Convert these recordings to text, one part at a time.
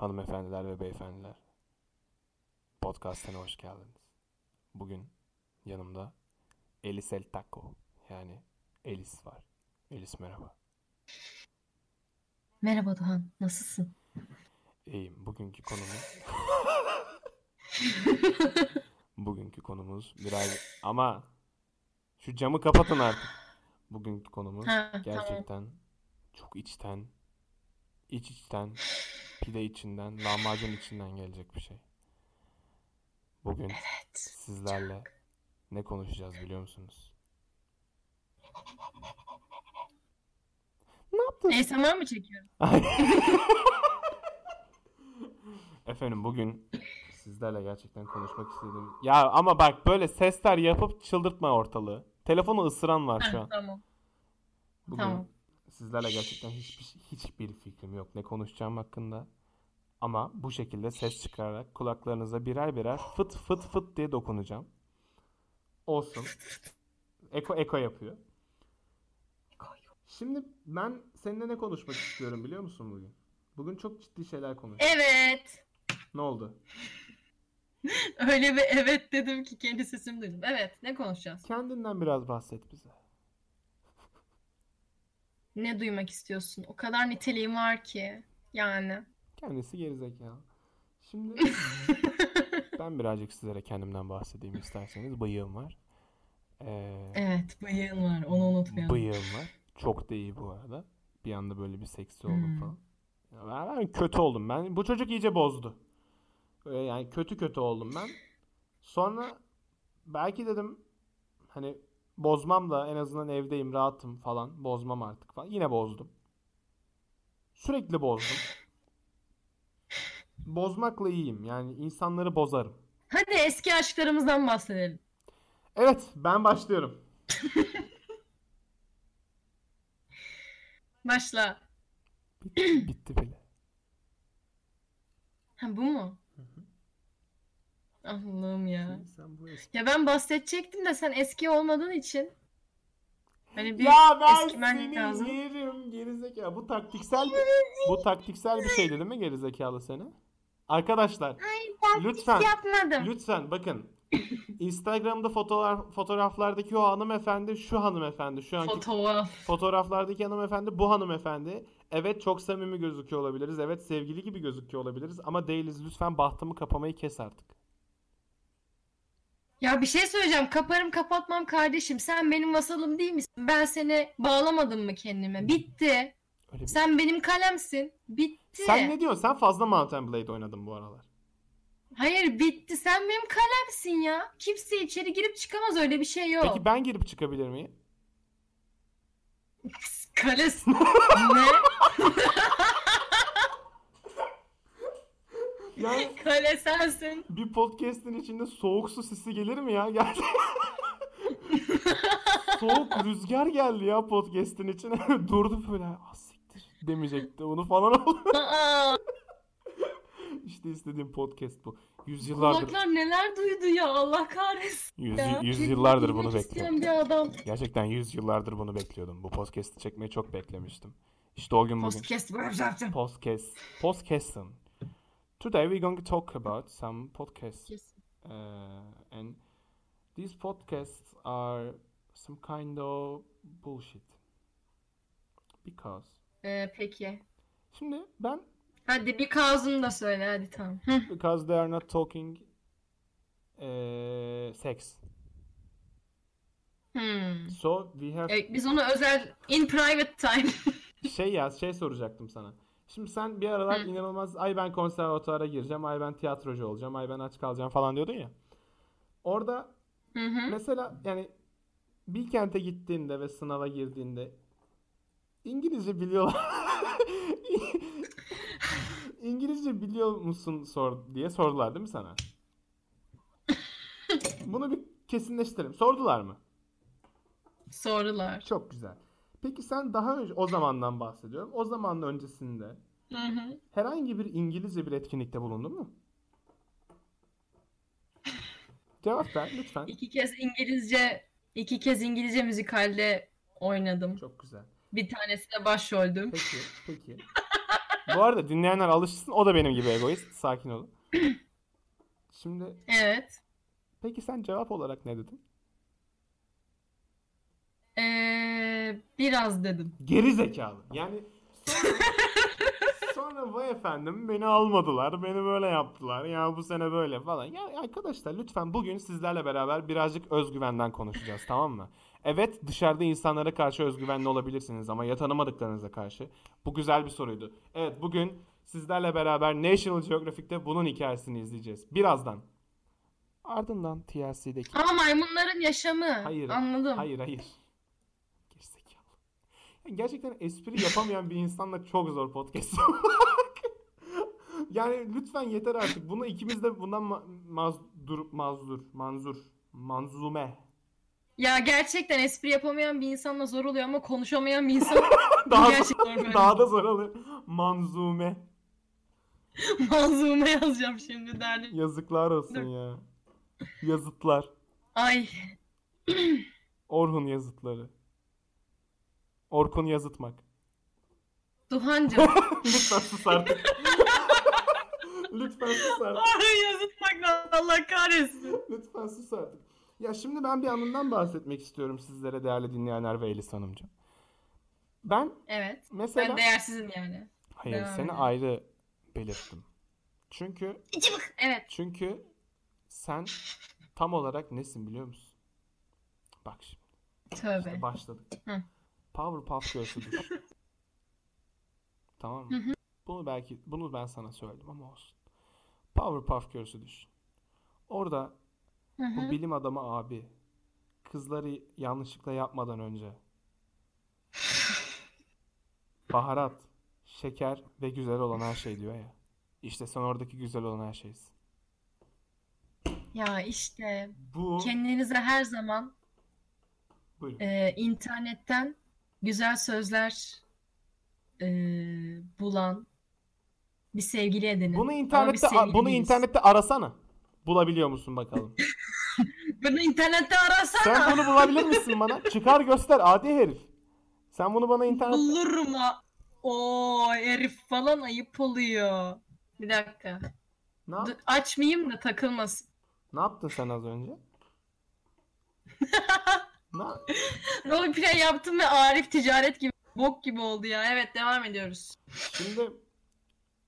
hanımefendiler ve beyefendiler. Podcast'ına hoş geldiniz. Bugün yanımda Elis El Taco yani Elis var. Elis merhaba. Merhaba Doğan, nasılsın? İyiyim. Bugünkü konumuz bugünkü konumuz biraz ama şu camı kapatın artık. Bugünkü konumuz Ha, tamam. gerçekten çok içten, iç içten, pide içinden, lahmacun içinden gelecek bir şey. Bugün Evet. sizlerle ne konuşacağız biliyor musunuz? Ne yaptın? ASMR mı çekiyorum? Efendim bugün sizlerle gerçekten konuşmak istedim. Ya ama bak böyle sesler yapıp çıldırtma ortalığı. Telefonu ısıran var şu an. tamam. Bugün Tamam. Sizlerle gerçekten hiçbir, hiçbir fikrim yok ne konuşacağım hakkında. Ama bu şekilde ses çıkararak kulaklarınıza birer birer fıt fıt fıt diye dokunacağım. Olsun. Eko eko yapıyor. Şimdi ben seninle ne konuşmak istiyorum biliyor musun bugün? Bugün çok ciddi şeyler konuşacağız. Evet. Ne oldu? Öyle bir evet dedim ki kendi sesimi duydum. Evet, ne konuşacağız? Kendinden biraz bahset bize. Ne duymak istiyorsun? O kadar niteliğim var ki. Yani. Kendisi gerizekalı. Şimdi ben birazcık sizlere kendimden bahsedeyim isterseniz. Bıyığım var. Ee, Evet, bıyığın var. Onu unutmayalım. bıyığım var. Çok da iyi bu arada. Bir anda böyle bir seksi oldum Hmm. falan. Ben, ben kötü oldum. Ben bu çocuk iyice bozdu. Böyle yani kötü kötü oldum ben. Sonra belki dedim hani bozmam da en azından evdeyim rahatım falan. Bozmam artık falan. Yine bozdum. Sürekli bozdum. Bozmakla iyiyim. Yani insanları bozarım. Hadi eski aşklarımızdan bahsedelim. Evet ben başlıyorum. Başla. Bitti, bitti bile. Ha bu mu? Allah'ım ya. Sen bu eski Ya ben bahsedecektim de sen eski olmadığın için. Hani bir Ya ben seni lazım. yerim gerizekalı. Bu taktiksel bir, bu taktiksel bir şeydi değil mi gerizekalı seni? Arkadaşlar lütfen yapmadım. lütfen bakın. Instagram'da fotoğraf fotoğraflardaki o hanımefendi şu hanımefendi şu anki Fotoğraf. fotoğraflardaki hanımefendi bu hanımefendi. Evet çok samimi gözüküyor olabiliriz. Evet sevgili gibi gözüküyor olabiliriz ama değiliz. Lütfen bahtımı kapamayı kes artık. Ya bir şey söyleyeceğim. Kaparım kapatmam kardeşim. Sen benim vasalım değil misin? Ben seni bağlamadım mı kendime? Bitti. Öyle bir... Sen benim kalemsin. Bitti. Sen ne diyorsun? Sen fazla Mountain Blade oynadın bu aralar. Hayır bitti. Sen benim kalemsin ya. Kimse içeri girip çıkamaz öyle bir şey yok. Peki ben girip çıkabilir miyim? Kalesin. ne? Yani Kale sensin. bir podcast'in içinde soğuk su sesi gelir mi ya? Geldi. soğuk rüzgar geldi ya podcast'in içine. Durdu böyle. Ah siktir demeyecekti onu falan oldu. İşte istediğim podcast bu. Yüzyıllardır, kulaklar neler duydu ya Allah kahretsin. yüz, Ya. yüzyıllardır Bilmek bunu isteyen bekliyordum. bir adam. Gerçekten yüzyıllardır bunu bekliyordum. Bu podcast'i çekmeyi çok beklemiştim. İşte o gün bugün. Podcast yapacaktım. Podcast. Podcast'ın. Today we're going to talk about some podcasts. Uh, and these podcasts are some kind of bullshit. Because. Ee, peki. Şimdi ben Hadi bir kazını da söyle hadi tamam. Because they are not talking uh, sex. Hmm. So we have Evet, biz onu özel in private time. şey ya şey soracaktım sana. Şimdi sen bir aralar Hı. inanılmaz ay ben konservatuara gireceğim, ay ben tiyatrocu olacağım, ay ben aç kalacağım falan diyordun ya. Orada Hı hı. Mesela yani Bilkent'e gittiğinde ve sınava girdiğinde İngilizce biliyorlar. İngilizce biliyor musun sor diye sordular değil mi sana? Bunu bir kesinleştirelim. Sordular mı? Sorular. Çok güzel. Peki sen daha önce o zamandan bahsediyorum. O zamanın öncesinde Hı hı. herhangi bir İngilizce bir etkinlikte bulundun mu? Cevap ver lütfen. İki kez İngilizce iki kez İngilizce müzikalde oynadım. Çok güzel. Bir tanesinde başroldüm. Peki, peki. Bu arada dinleyenler alışsın. O da benim gibi egoist. Sakin olun. Şimdi Evet. peki sen cevap olarak ne dedin? Ee, biraz dedim. Geri zekalı. Yani sonra, vay efendim beni almadılar. Beni böyle yaptılar. Ya bu sene böyle falan. Ya arkadaşlar lütfen bugün sizlerle beraber birazcık özgüvenden konuşacağız tamam mı? Evet dışarıda insanlara karşı özgüvenli olabilirsiniz ama ya tanımadıklarınıza karşı. Bu güzel bir soruydu. Evet bugün sizlerle beraber National Geographic'te bunun hikayesini izleyeceğiz. Birazdan. Ardından TLC'deki... Ama maymunların yaşamı. Hayır. Anladım. Hayır hayır. Yani gerçekten espri yapamayan bir insanla çok zor podcast yani lütfen yeter artık. Bunu ikimiz de bundan ma- mazdur, mazdur, manzur, manzume. Ya gerçekten espri yapamayan bir insanla zor oluyor ama konuşamayan bir insan Daha, gerçekten daha da zor oluyor. Manzume. Manzume yazacağım şimdi derdim. Yazıklar olsun ya. Yazıtlar. Ay Orhun yazıtları. Orkun yazıtmak. Duhancım. Lütfen sus artık. Lütfen sus artık. Ay yazıtmak ne Allah kahretsin. Lütfen sus artık. Ya şimdi ben bir anından bahsetmek istiyorum sizlere değerli dinleyenler ve Elis Hanımcığım. Ben Evet. mesela... Ben değersizim yani. Hayır devam seni edelim. ayrı belirttim. Çünkü bak. Evet. çünkü sen tam olarak nesin biliyor musun? Bak şimdi Tövbe. işte başladık. Hı. Powerpuff Girls'ü düşün. tamam mı? Hı hı. Bunu belki bunu ben sana söyledim ama olsun. Powerpuff Girls'ü düşün. Orada Hı Bu bilim adamı abi kızları yanlışlıkla yapmadan önce baharat, şeker ve güzel olan her şey diyor ya. İşte sen oradaki güzel olan her şeysin. Ya işte Bu kendinize her zaman buyurun. e, internetten güzel sözler e, bulan bir sevgili edinin. Bunu internette bunu internette arasana. Bulabiliyor musun bakalım? Bunu internette arasana. Sen bunu bulabilir misin bana? Çıkar göster adi herif. Sen bunu bana internet Bulurum ha. Oo herif falan ayıp oluyor. Bir dakika. ne, yap- açmayayım da takılmasın. ne yaptın sen az önce? Roleplay yaptım ve Arif ticaret gibi bok gibi oldu ya. Evet devam ediyoruz. Şimdi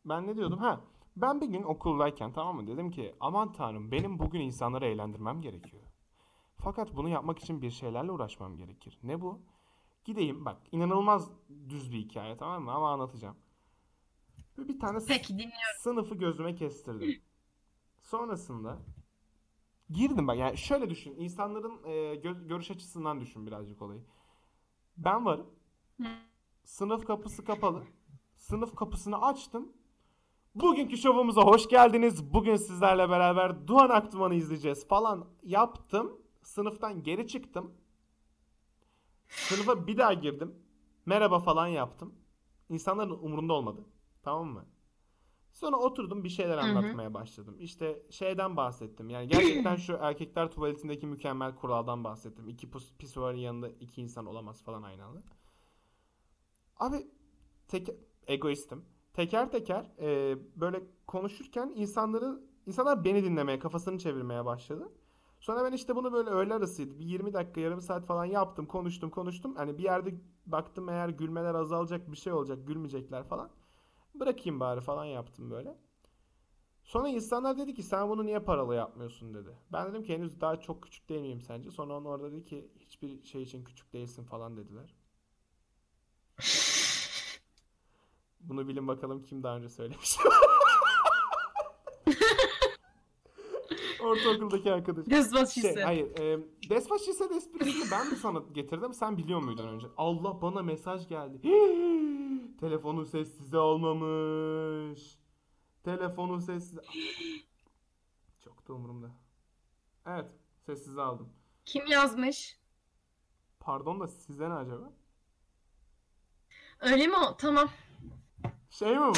ben ne diyordum? Ha, ben bir gün okuldayken tamam mı dedim ki aman tanrım benim bugün insanları eğlendirmem gerekiyor. Fakat bunu yapmak için bir şeylerle uğraşmam gerekir. Ne bu? Gideyim bak inanılmaz düz bir hikaye tamam mı ama anlatacağım. Bir tane Peki dinliyorum. sınıfı gözüme kestirdim. Sonrasında girdim bak yani şöyle düşün insanların e, gö- görüş açısından düşün birazcık olayı. Ben varım. Sınıf kapısı kapalı. Sınıf kapısını açtım. Bugünkü şovumuza hoş geldiniz. Bugün sizlerle beraber Doğan Aktuman'ı izleyeceğiz falan yaptım. Sınıftan geri çıktım. Sınıfa bir daha girdim. Merhaba falan yaptım. İnsanların umurunda olmadı. Tamam mı? Sonra oturdum bir şeyler anlatmaya başladım. İşte şeyden bahsettim. Yani gerçekten şu erkekler tuvaletindeki mükemmel kuraldan bahsettim. İki pis- pisuarın yanında iki insan olamaz falan aynı anda. Abi tek egoistim. Teker teker e, böyle konuşurken insanları insanlar beni dinlemeye, kafasını çevirmeye başladı. Sonra ben işte bunu böyle öğle arasıydı. Bir 20 dakika, yarım saat falan yaptım, konuştum, konuştum. Hani bir yerde baktım eğer gülmeler azalacak bir şey olacak, gülmeyecekler falan. Bırakayım bari falan yaptım böyle. Sonra insanlar dedi ki sen bunu niye paralı yapmıyorsun dedi. Ben dedim ki henüz daha çok küçük değil miyim sence? Sonra onun orada dedi ki hiçbir şey için küçük değilsin falan dediler. Bunu bilin bakalım kim daha önce söylemiş. Ortaokuldaki arkadaş. Despas Şey, hayır. E, Desfaşise de esprisini ben mi sana getirdim? Sen biliyor muydun önce? Allah bana mesaj geldi. Telefonu sessize almamış. Telefonu sessize... Çok da umurumda. Evet. Sessize aldım. Kim yazmış? Pardon da size ne acaba? Öyle mi o? Tamam. Şey mi bu?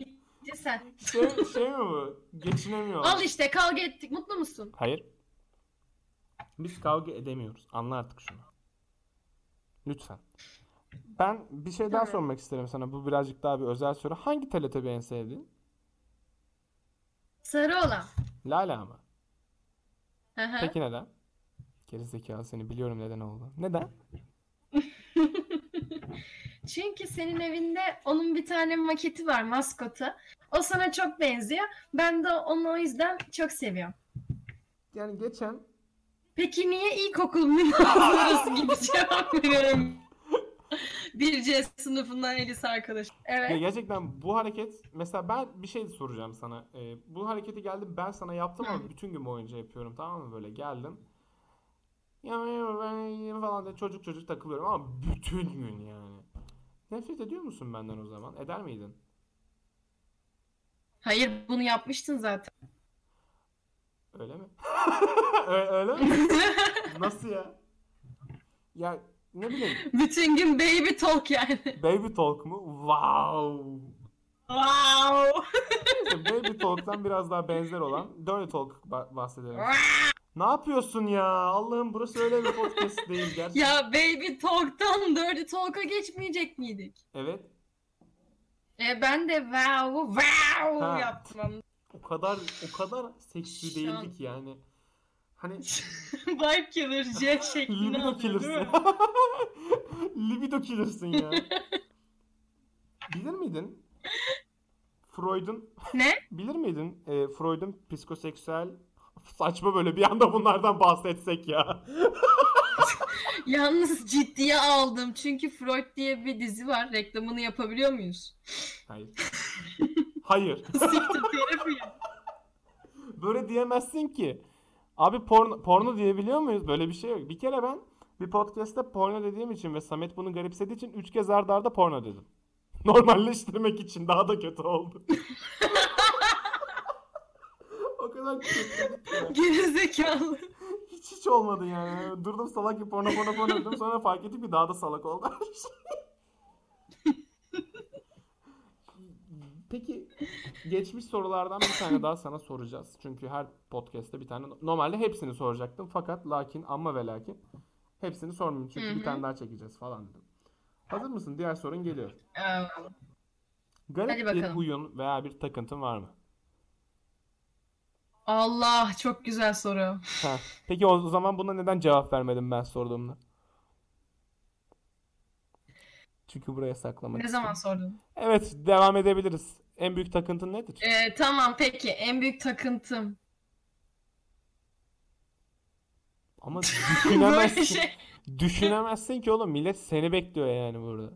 Bitti sen. Şey, şey mi bu? Geçinemiyor. Al işte kavga ettik. Mutlu musun? Hayır. Biz kavga edemiyoruz. Anla artık şunu. Lütfen. Ben bir şey daha sormak isterim sana. Bu birazcık daha bir özel soru. Hangi Teletubby en sevdiğin? Sarı olan. Lala mı? Hı hı. Peki neden? Gerizekalı seni biliyorum neden oldu. Neden? Çünkü senin evinde onun bir tane maketi var maskotu. O sana çok benziyor. Ben de onu o yüzden çok seviyorum. Yani geçen Peki niye ilkokul münazarası gibi cevap veriyorum? Bir C sınıfından Elis arkadaş. ya Evet. gerçekten bu hareket mesela ben bir şey soracağım sana. Ee, bu hareketi geldim ben sana yaptım ama bütün gün boyunca yapıyorum tamam mı böyle geldim. Ya ben falan da çocuk çocuk takılıyorum ama bütün gün yani. Nefret ediyor musun benden o zaman? Eder miydin? Hayır bunu yapmıştın zaten. Öyle mi? Öyle mi? Nasıl ya? Ya ne bileyim Bütün gün baby talk yani. Baby Talk mu? Wow. Wow. Baby Talk'tan biraz daha benzer olan Dirty Talk ba- bahsedelim. Ne yapıyorsun ya? Allah'ım burası öyle bir podcast değil gerçekten. ya baby talk'tan dirty talk'a geçmeyecek miydik? Evet. E ben de wow wow Ha. yaptım. O kadar o kadar seksi Şu değildi an- yani. Hani Vibe killer C şeklini libido alıyor değil killer'sın. mi? libido killer'sın ya. Bilir miydin? Freud'un Ne? bilir miydin? e, Freud'un psikoseksüel saçma böyle bir anda bunlardan bahsetsek ya. Yalnız ciddiye aldım. Çünkü Freud diye bir dizi var. Reklamını yapabiliyor muyuz? Hayır. Hayır. Siktir terapi. Böyle diyemezsin ki. Abi porno, porno diyebiliyor muyuz? Böyle bir şey yok. Bir kere ben bir podcast'te porno dediğim için ve Samet bunu garipsediği için 3 kez arda arda porno dedim. Normalleştirmek için daha da kötü oldu. o kadar kötü. Gerizekalı. Hiç hiç olmadı yani. Durdum salak gibi porno porno porno dedim. Sonra fark ettim ki daha da salak oldu. Peki geçmiş sorulardan bir tane daha sana soracağız. Çünkü her podcast'te bir tane normalde hepsini soracaktım fakat lakin ama ve lakin hepsini sormayayım çünkü Hı bir tane daha çekeceğiz falan dedim. Hazır mısın? Diğer sorun geliyor. Aa, Garip bir huyun veya bir takıntın var mı? Allah çok güzel soru. Ha. Peki o zaman buna neden cevap vermedim ben sorduğumda? Çünkü buraya saklamak Ne istedim. zaman sordun? Evet, devam edebiliriz. En büyük takıntın nedir? Ee, tamam peki en büyük takıntım. Ama Böyle düşünemezsin. şey. Düşünemezsin ki oğlum millet seni bekliyor yani burada.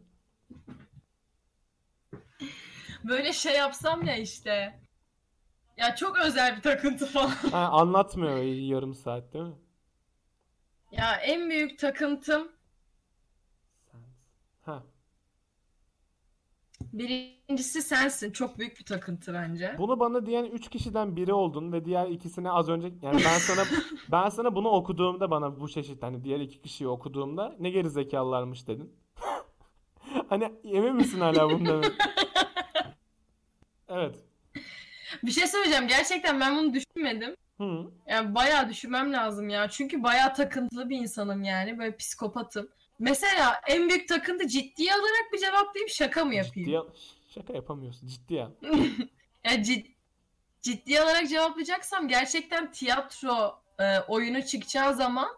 Böyle şey yapsam ya işte. Ya çok özel bir takıntı falan. Ha, anlatmıyor yarım saat değil mi? Ya en büyük takıntım Ha. Birincisi sensin. Çok büyük bir takıntı bence. Bunu bana diyen 3 kişiden biri oldun ve diğer ikisine az önce yani ben sana ben sana bunu okuduğumda bana bu çeşit hani diğer iki kişiyi okuduğumda ne geri zekalılarmış dedin. Hani emin misin hala bundan? Evet. Bir şey söyleyeceğim. Gerçekten ben bunu düşünmedim. Hı. Yani bayağı düşünmem lazım ya. Çünkü bayağı takıntılı bir insanım yani. Böyle psikopatım. Mesela en büyük takıntı ciddiye alarak bir cevaplayayım şaka mı yapayım? Ciddiye şaka yapamıyorsun. Ciddi ya. Ya cid- ciddiye alarak cevaplayacaksam gerçekten tiyatro e, oyunu çıkacağı zaman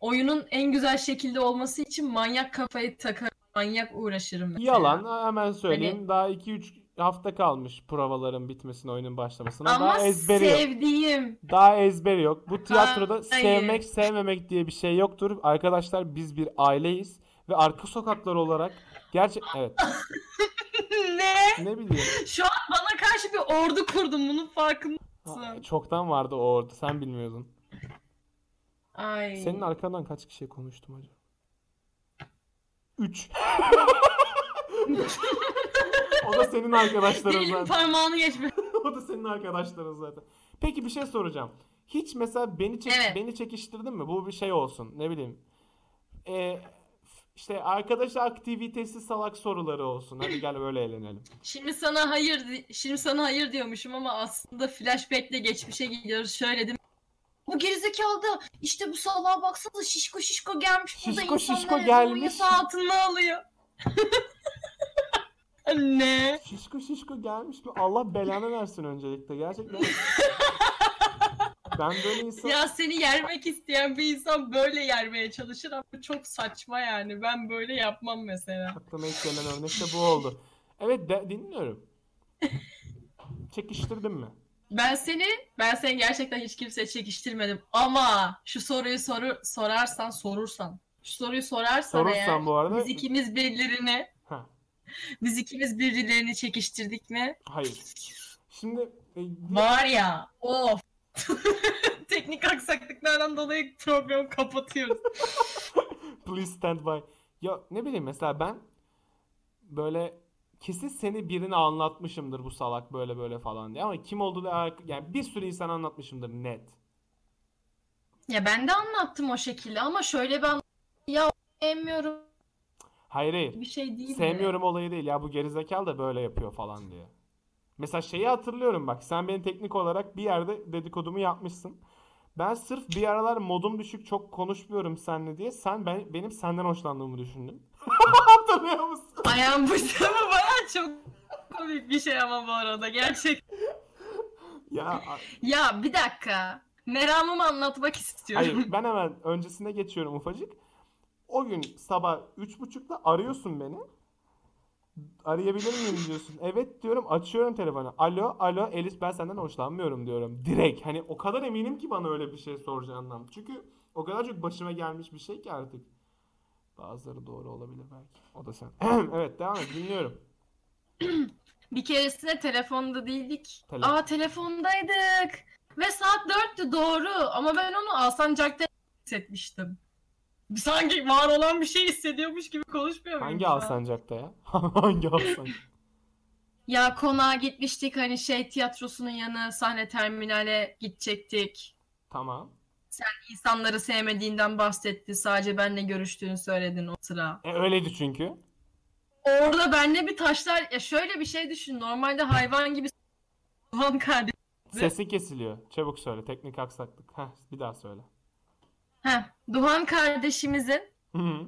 oyunun en güzel şekilde olması için manyak kafayı takar, manyak uğraşırım mesela. Yalan hemen söyleyeyim. Hani- Daha 2-3 hafta kalmış provaların bitmesine, oyunun başlamasına. Ama Daha ezberi yok. sevdiğim. Daha ezberi yok. Bu tiyatroda Hayır. sevmek, sevmemek diye bir şey yoktur. Arkadaşlar biz bir aileyiz ve arka sokaklar olarak gerçek evet ne? ne bileyim Şu an bana karşı bir ordu kurdum bunun farkında mısın? çoktan vardı o orada sen bilmiyordun. Ay. Senin arkandan kaç kişiye konuştum acaba? 3. o da senin arkadaşların zaten. parmağını geçme. O da senin arkadaşların zaten. Peki bir şey soracağım. Hiç mesela beni çek Evet. beni çekiştirdin mi? Bu bir şey olsun. Ne bileyim. Ee, işte arkadaş aktivitesi salak soruları olsun. Hadi gel böyle eğlenelim. Şimdi sana hayır di- şimdi sana hayır diyormuşum ama aslında flashback'le geçmişe gidiyoruz. Şöyle değil bu gerizekalı da işte bu salağa baksana şişko şişko gelmiş burada Şişko şişko insanları gelmiş. yasa altına alıyor. ne? Şişko şişko gelmiş mi? Allah belanı versin öncelikle. Gerçekten. ben böyle insan... Ya seni yermek isteyen bir insan böyle yermeye çalışır ama çok saçma yani. Ben böyle yapmam mesela. Aklıma ilk gelen örnek de bu oldu. Evet de- dinliyorum. Çekiştirdin mi? Ben seni, ben seni gerçekten hiç kimseye çekiştirmedim. Ama şu soruyu soru sorarsan, sorursan, şu soruyu sorarsan Sorursan eğer, bu arada- biz ikimiz birilerini, Ha, biz ikimiz birilerini çekiştirdik mi? hayır. Şimdi e, Var ya, of. Teknik aksaklıklardan dolayı programı kapatıyoruz. please stand by. Ya ne bileyim mesela ben böyle kesin seni birine anlatmışımdır bu salak böyle böyle falan diye ama kim olduğu da yani bir sürü insan anlatmışımdır net. Ya ben de anlattım o şekilde ama şöyle ben ya sevmiyorum Hayır hayır. bir şey değil. Sevmiyorum olayı değil ya bu gerizekalı da böyle yapıyor falan diye. Mesela şeyi hatırlıyorum bak sen beni teknik olarak bir yerde dedikodumu yapmışsın. Ben sırf bir aralar modum düşük çok konuşmuyorum seninle diye sen ben benim senden hoşlandığımı düşündün. Hatırlıyor musun? Ayağım bu bu baya çok komik bir şey ama bu arada gerçek. Ya Ya bir dakika. Meramımı anlatmak istiyorum. hayır ben hemen öncesine geçiyorum ufacık. O gün sabah üç buçukta arıyorsun beni. Arayabilir miyim diyorsun. Evet diyorum açıyorum telefonu. Alo alo Elis ben senden hoşlanmıyorum diyorum. Direkt hani o kadar eminim ki bana öyle bir şey soracağından. Çünkü o kadar çok başıma gelmiş bir şey ki artık. Bazıları doğru olabilir belki. O da sen. evet devam et dinliyorum. Bir keresinde telefonda değildik. Tele- Aa telefondaydık. Ve saat dörttü doğru. Ama ben onu Alsancak'ta hissetmiştim. Sanki var olan bir şey hissediyormuş gibi konuşmuyor muyum Hangi an? Alsancak'ta ya? Hangi Alsancak? Ya konağa gitmiştik hani şey tiyatrosunun yanı sahne terminale gidecektik. Tamam. İnsanları sevmediğinden bahsetti. Sadece benle görüştüğünü söyledin o sıra. E öyleydi çünkü. Orada benle bir taşlar ya şöyle bir şey düşün. Normalde hayvan gibi Doğan kardeşim. Sesin kesiliyor. Çabuk söyle. Teknik aksaklık. Heh, bir daha söyle. Heh, Duhan kardeşimizin Hı hı.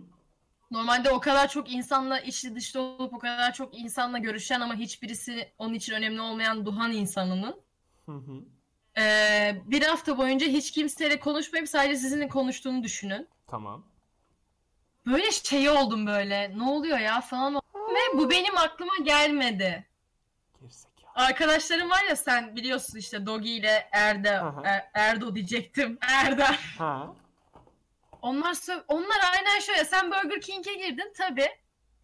normalde o kadar çok insanla içli dışlı olup o kadar çok insanla görüşen ama hiçbirisi onun için önemli olmayan Duhan insanının Hı hı. eee, bir hafta boyunca hiç kimseyle konuşmayıp sadece sizinle konuştuğunu düşünün. Tamam. Böyle şey oldum böyle. Ne oluyor ya falan ve bu benim aklıma gelmedi. Gerizekalı. Arkadaşlarım var ya sen biliyorsun işte Dogi ile Erde Aha. Er- Erdo diyecektim. Erdem. Ha. Onlar sö- onlar aynen şöyle. Sen Burger King'e girdin tabii.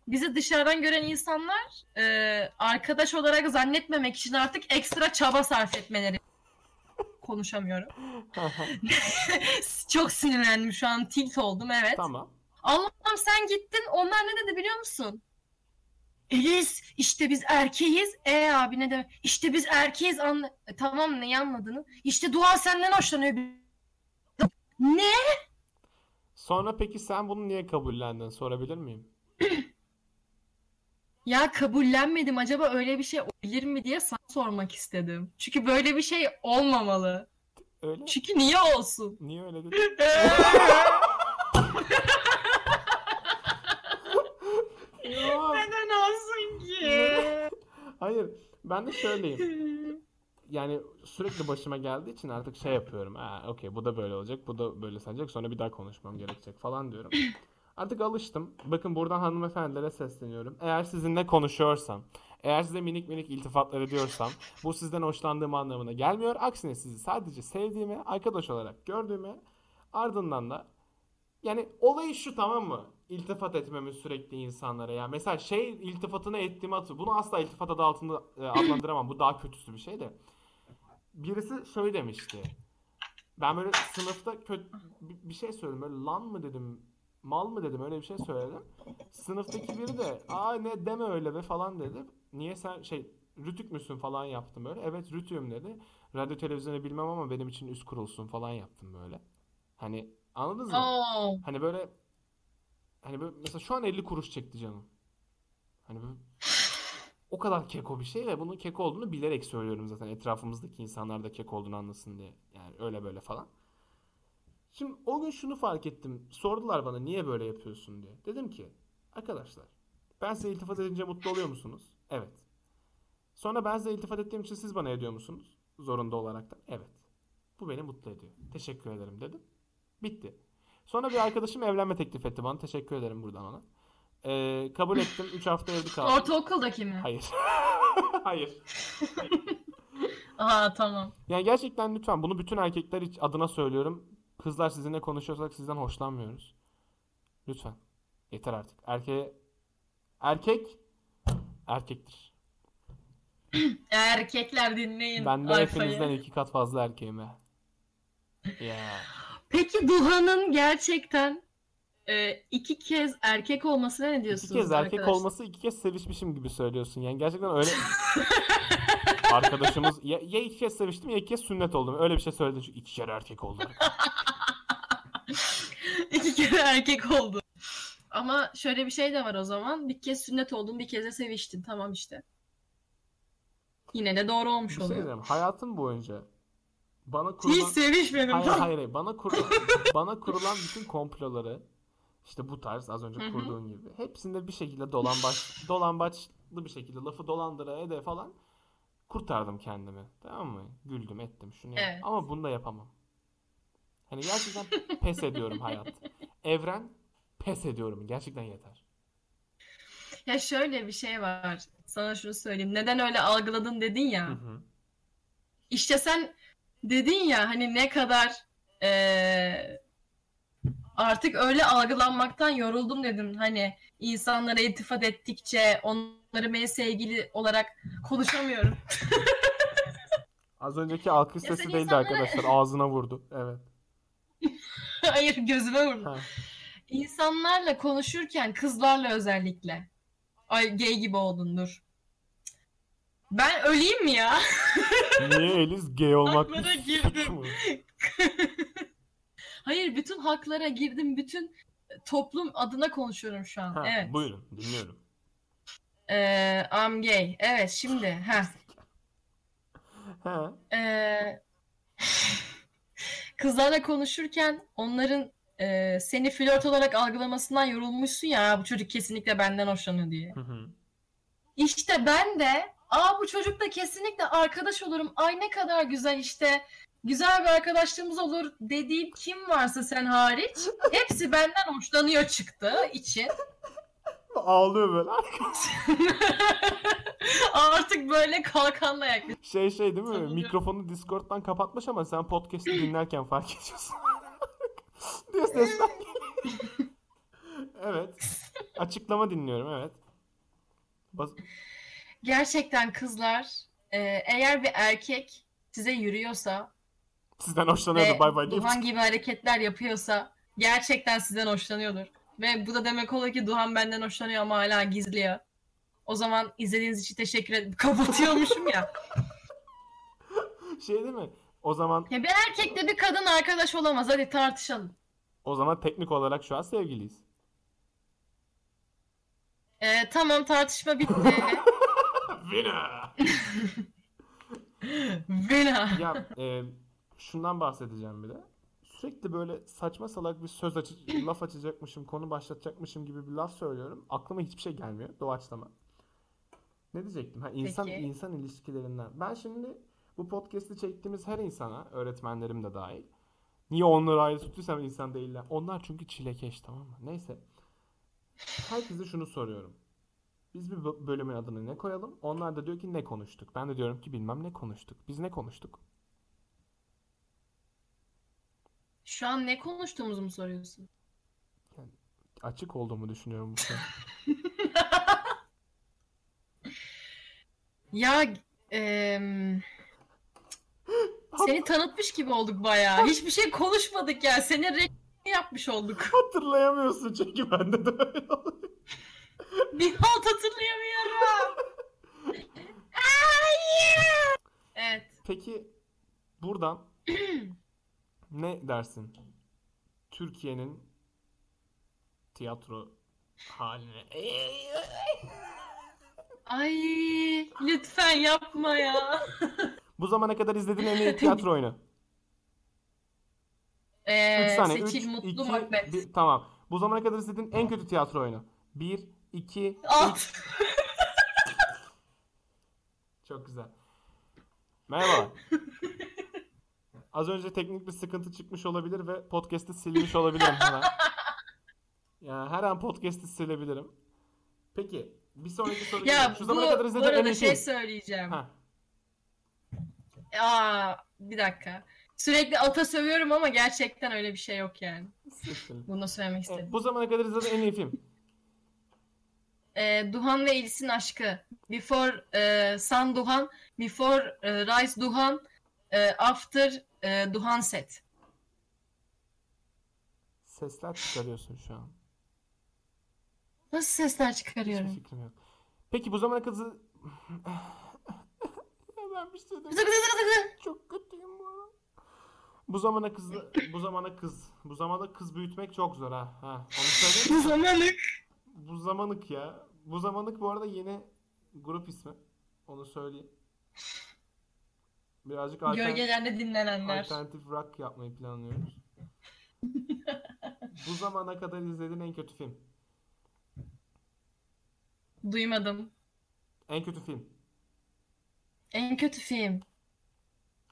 Bizi dışarıdan gören insanlar e, arkadaş olarak zannetmemek için artık ekstra çaba sarf etmeleri. Konuşamıyorum. Çok sinirlendim şu an. Tilt oldum evet. tamam. Allah'ım sen gittin. Onlar ne dedi biliyor musun? Elis işte biz erkeğiz. E abi ne demek? İşte biz erkeğiz. Anla E, tamam neyi anladığını? İşte Dua senden hoşlanıyor. Ne? Sonra peki sen bunu niye kabullendin? Sorabilir miyim? Ya kabullenmedim. Acaba öyle bir şey olabilir mi diye sana sormak istedim. Çünkü böyle bir şey olmamalı. Öyle. Çünkü niye olsun? Niye öyle dedin? Neden olsun ki? Hayır. Ben de söyleyeyim. Yani sürekli başıma geldiği için artık şey yapıyorum. Ha, okey bu da böyle olacak, bu da böyle sanacak. Sonra bir daha konuşmam gerekecek falan diyorum. Artık alıştım. Bakın buradan hanımefendilere sesleniyorum. Eğer sizinle konuşuyorsam, eğer size minik minik iltifatlar ediyorsam, bu sizden hoşlandığım anlamına gelmiyor. Aksine sizi sadece sevdiğimi, arkadaş olarak gördüğümü, ardından da yani olayı şu tamam mı? İltifat etmemiz sürekli insanlara ya. Mesela şey iltifatını ettiğimi hatır. Bunu asla iltifat adı altında e, adlandıramam. Bu daha kötüsü bir şey de. Birisi şöyle demişti. Ben böyle sınıfta kötü bir şey söyledim. Böyle lan mı dedim, mal mı dedim öyle bir şey söyledim. Sınıftaki biri de aa ne deme öyle be falan dedi. Niye sen şey rütük müsün falan yaptım böyle. Evet rütüyüm dedi. Radyo televizyonu bilmem ama benim için üst kurulsun falan yaptım böyle. Hani anladınız mı? Oo. Hani böyle hani böyle mesela şu an 50 kuruş çekti canım. Hani böyle o kadar keko bir şey ve bunun keko olduğunu bilerek söylüyorum zaten etrafımızdaki insanlar da keko olduğunu anlasın diye. Yani öyle böyle falan. Şimdi o gün şunu fark ettim. Sordular bana niye böyle yapıyorsun diye. Dedim ki arkadaşlar ben size iltifat edince mutlu oluyor musunuz? Evet. Sonra ben size iltifat ettiğim için siz bana ediyor musunuz? Zorunda olarak da. Evet. Bu beni mutlu ediyor. Teşekkür ederim dedim. Bitti. Sonra bir arkadaşım evlenme teklif etti bana. Teşekkür ederim buradan ona. Ee, kabul ettim. 3 hafta evli kaldım. Ortaokuldaki mi? Hayır. Hayır. Aha tamam. Yani gerçekten lütfen bunu bütün erkekler adına söylüyorum. Kızlar sizinle konuşuyorsak sizden hoşlanmıyoruz. Lütfen. Yeter artık. Erkeğe erkek erkektir. Erkekler dinleyin. Ben de Alfa'yı. hepinizden iki kat fazla erkeğim ha. Ya. Peki Duhan'ın gerçekten e, iki kez erkek olmasına ne İki diyorsunuz kez erkek arkadaşlar? olması iki kez sevişmişim gibi söylüyorsun. Yani gerçekten öyle arkadaşımız ya, ya iki kez seviştim ya iki kez sünnet oldum. Öyle bir şey söyledin çünkü iki kere erkek oldum. İki kere erkek oldu. Ama şöyle bir şey de var o zaman. Bir kez sünnet oldun, bir kez de seviştin. Tamam işte. Yine de doğru olmuş Bir şey oluyor. diyeceğim. Hayatım boyunca bana Hiç kurulan sevişmedim. Hayır hayır hayır. Bana kurulan, bana kurulan bütün komploları işte bu tarz az önce kurduğun gibi hepsinde bir şekilde dolambaç dolambaçlı bir şekilde lafı dolandıra ede falan kurtardım kendimi. Tamam mı? Güldüm ettim şunu yap- Evet. Ama bunu da yapamam. Hani gerçekten pes ediyorum hayat. Evren pes ediyorum. Gerçekten yeter. Ya şöyle bir şey var. Sana şunu söyleyeyim. Neden öyle algıladın dedin ya. Hı hı. İşte sen dedin ya hani ne kadar eee, artık öyle algılanmaktan yoruldum dedim. Hani insanlara iltifat ettikçe onları ben sevgili olarak konuşamıyorum. Az önceki alkış sesi değildi insanlara- arkadaşlar. Ağzına vurdu. Evet. Hayır gözüme vurdu. Ha. İnsanlarla konuşurken kızlarla özellikle. Ay gay gibi oldun dur. Ben öleyim mi ya? Niye Eliz gay olmak Aklıma bir girdi. suç mu? Hayır bütün haklara girdim. Bütün toplum adına konuşuyorum şu an. Ha, evet. Buyurun dinliyorum. Ee, I'm gay. Evet şimdi. Heh. Ha. Ee, kızlarla konuşurken onların e, seni flört olarak algılamasından yorulmuşsun ya bu çocuk kesinlikle benden hoşlanıyor diye. Hı hı. İşte ben de aa bu çocukla kesinlikle arkadaş olurum. Ay ne kadar güzel işte. Güzel bir arkadaşlığımız olur dediğim kim varsa sen hariç hepsi benden hoşlanıyor çıktığı için Ağlıyor böyle. artık böyle kalkanla yaklaşıyorum. Şey şey değil mi? Sanırım. Mikrofonu Discord'dan kapatmış ama sen podcast'i dinlerken fark ediyorsun. diye sesler evet. Açıklama dinliyorum evet. Bas- Gerçekten kızlar e, eğer bir erkek size yürüyorsa Sizden hoşlanıyordu ve bay bay deyip Duhan gibi hareketler yapıyorsa gerçekten sizden hoşlanıyordur. Ve bu da demek oluyor ki Duhan benden hoşlanıyor ama hala gizliyor. O zaman izlediğiniz için teşekkür ederim. Kapatıyormuşum ya. şey değil mi? O zaman ya. Bir erkekle bir kadın arkadaş olamaz. Hadi tartışalım. o zaman teknik olarak şu an sevgiliyiz. E, tamam tartışma bitti. Vina. Vina. ya e, şundan bahsedeceğim bir de. Sürekli böyle saçma salak bir söz açı laf açacakmışım, konu başlatacakmışım gibi bir laf söylüyorum. Aklıma hiçbir şey gelmiyor. Doğaçlama. Ne diyecektim? Ha, insan Peki. insan ilişkilerinden. Ben şimdi bu podcast'i çektiğimiz her insana, öğretmenlerim de dahil. Niye onları ayrı tutuyorsam insan değiller. Onlar çünkü çilekeş tamam mı? Neyse. Herkese şunu soruyorum. Biz bir bö- bölümün adını ne koyalım? Onlar da diyor ki ne konuştuk? Ben de diyorum ki bilmem ne konuştuk. Biz ne konuştuk? Şu an ne konuştuğumuzu mu soruyorsun? Açık olduğumu düşünüyorum bu. Ya em, seni tanıtmış gibi olduk bayağı. Hiçbir şey konuşmadık ya. Senin reklamını yapmış olduk. Hatırlayamıyorsun çünkü bende de öyle oluyor. Bir halt hatırlayamıyorum. Hayır. Evet. Peki buradan ne dersin? Türkiye'nin tiyatro haline. Ay lütfen yapma ya. Bu zamana kadar izlediğin en iyi tiyatro oyunu. Ee, 3 saniye. Seçil 3, Mutlu 2, Macbeth. 1. Tamam. Bu zamana kadar izlediğin en kötü tiyatro oyunu. 1, 2, Alt. Çok güzel. Merhaba. Az önce teknik bir sıkıntı çıkmış olabilir ve podcast'ı silmiş olabilirim hemen. Yani her an podcast'ı silebilirim. Peki bir sonraki soru Ya. Şu bu, zamana kadar bu arada şey film. söyleyeceğim. Ha, Aa, bir dakika. Sürekli ata sövüyorum ama gerçekten öyle bir şey yok yani. Bunu söylemek E, istedim. bu zamana kadar izlediğin en iyi film. Ee, Duhan ve Elis'in aşkı. Before e, Sun Duhan, Before e, Rise Duhan, e, After e, Duhan Set. Sesler çıkarıyorsun şu an. Nasıl sesler Hiçbir çıkarıyorum? fikrim yok. Peki bu zamana kadar... ben bir şey zık. Çok kötüyüm bu ara. Bu zamana kız bu zamana kız bu zamanda kız büyütmek çok zor ha. Ha onu söyleyeyim. Bu zamanlık. Bu zamanık ya. Bu zamanık bu arada yeni grup ismi. Onu söyleyeyim. Birazcık altern- Gölgelerde dinlenenler. alternatif rock yapmayı planlıyoruz. bu zamana kadar izlediğin en kötü film. Duymadım. En kötü film. En kötü film.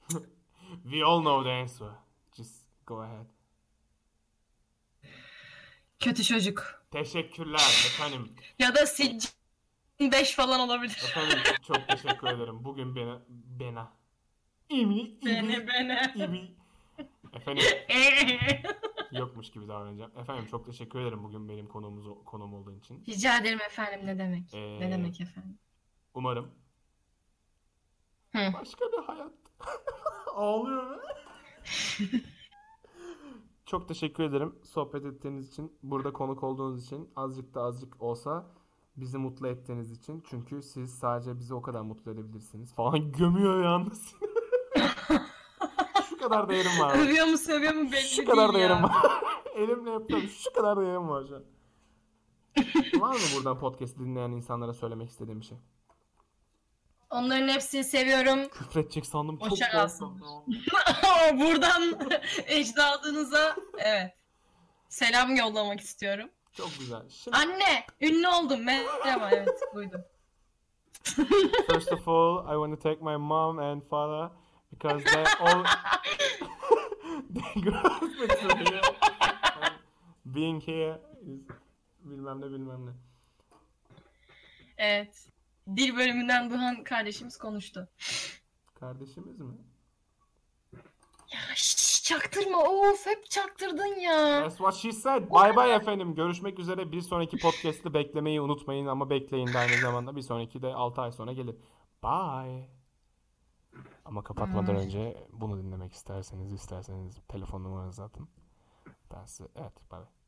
We all know the answer. Just go ahead. Kötü çocuk. Teşekkürler efendim. Ya da Siccin 5 falan olabilir. Efendim çok teşekkür ederim. Bugün beni bena. İmi, ibi, Beni beni. ibi. Efendim yokmuş gibi davranacağım. Efendim çok teşekkür ederim bugün benim konuğumuz konuğum olduğun için. Rica ederim efendim ne demek? Ee, Ne demek efendim? Umarım Hı. başka bir hayat. Ağlıyor be. Çok teşekkür ederim sohbet ettiğiniz için, burada konuk olduğunuz için, azıcık da azıcık olsa bizi mutlu ettiğiniz için. Çünkü siz sadece bizi o kadar mutlu edebilirsiniz. Falan gömüyor yalnız. Kadar değerim var. Övüyor mu sövüyor mu belli Şu kadar değil değerim ya. var. Elimle yapıyorum. Şu kadar değerim var şu an. Var mı buradan podcast dinleyen insanlara söylemek istediğim bir şey? Onların hepsini seviyorum. Küfredecek sandım. Çok Hoşça korktum. Buradan ecdadınıza evet. Selam yollamak istiyorum. Çok güzel. Şimdi Anne, ünlü oldum. Merhaba, evet, duydum. First of all, I want to thank my mom and father because they all they to here. Being here is bilmem ne bilmem ne. Evet. Dil bölümünden Duhan kardeşimiz konuştu. Kardeşimiz mi? Ya şş, çaktırma. Of hep çaktırdın ya. That's what she said. Bye bye efendim. Görüşmek üzere. Bir sonraki podcast'ı beklemeyi unutmayın ama bekleyin de aynı zamanda. Bir sonraki de 6 ay sonra gelir. Bye. Ama kapatmadan önce bunu dinlemek isterseniz isterseniz telefon numaranızı atın. Ben size evet bye.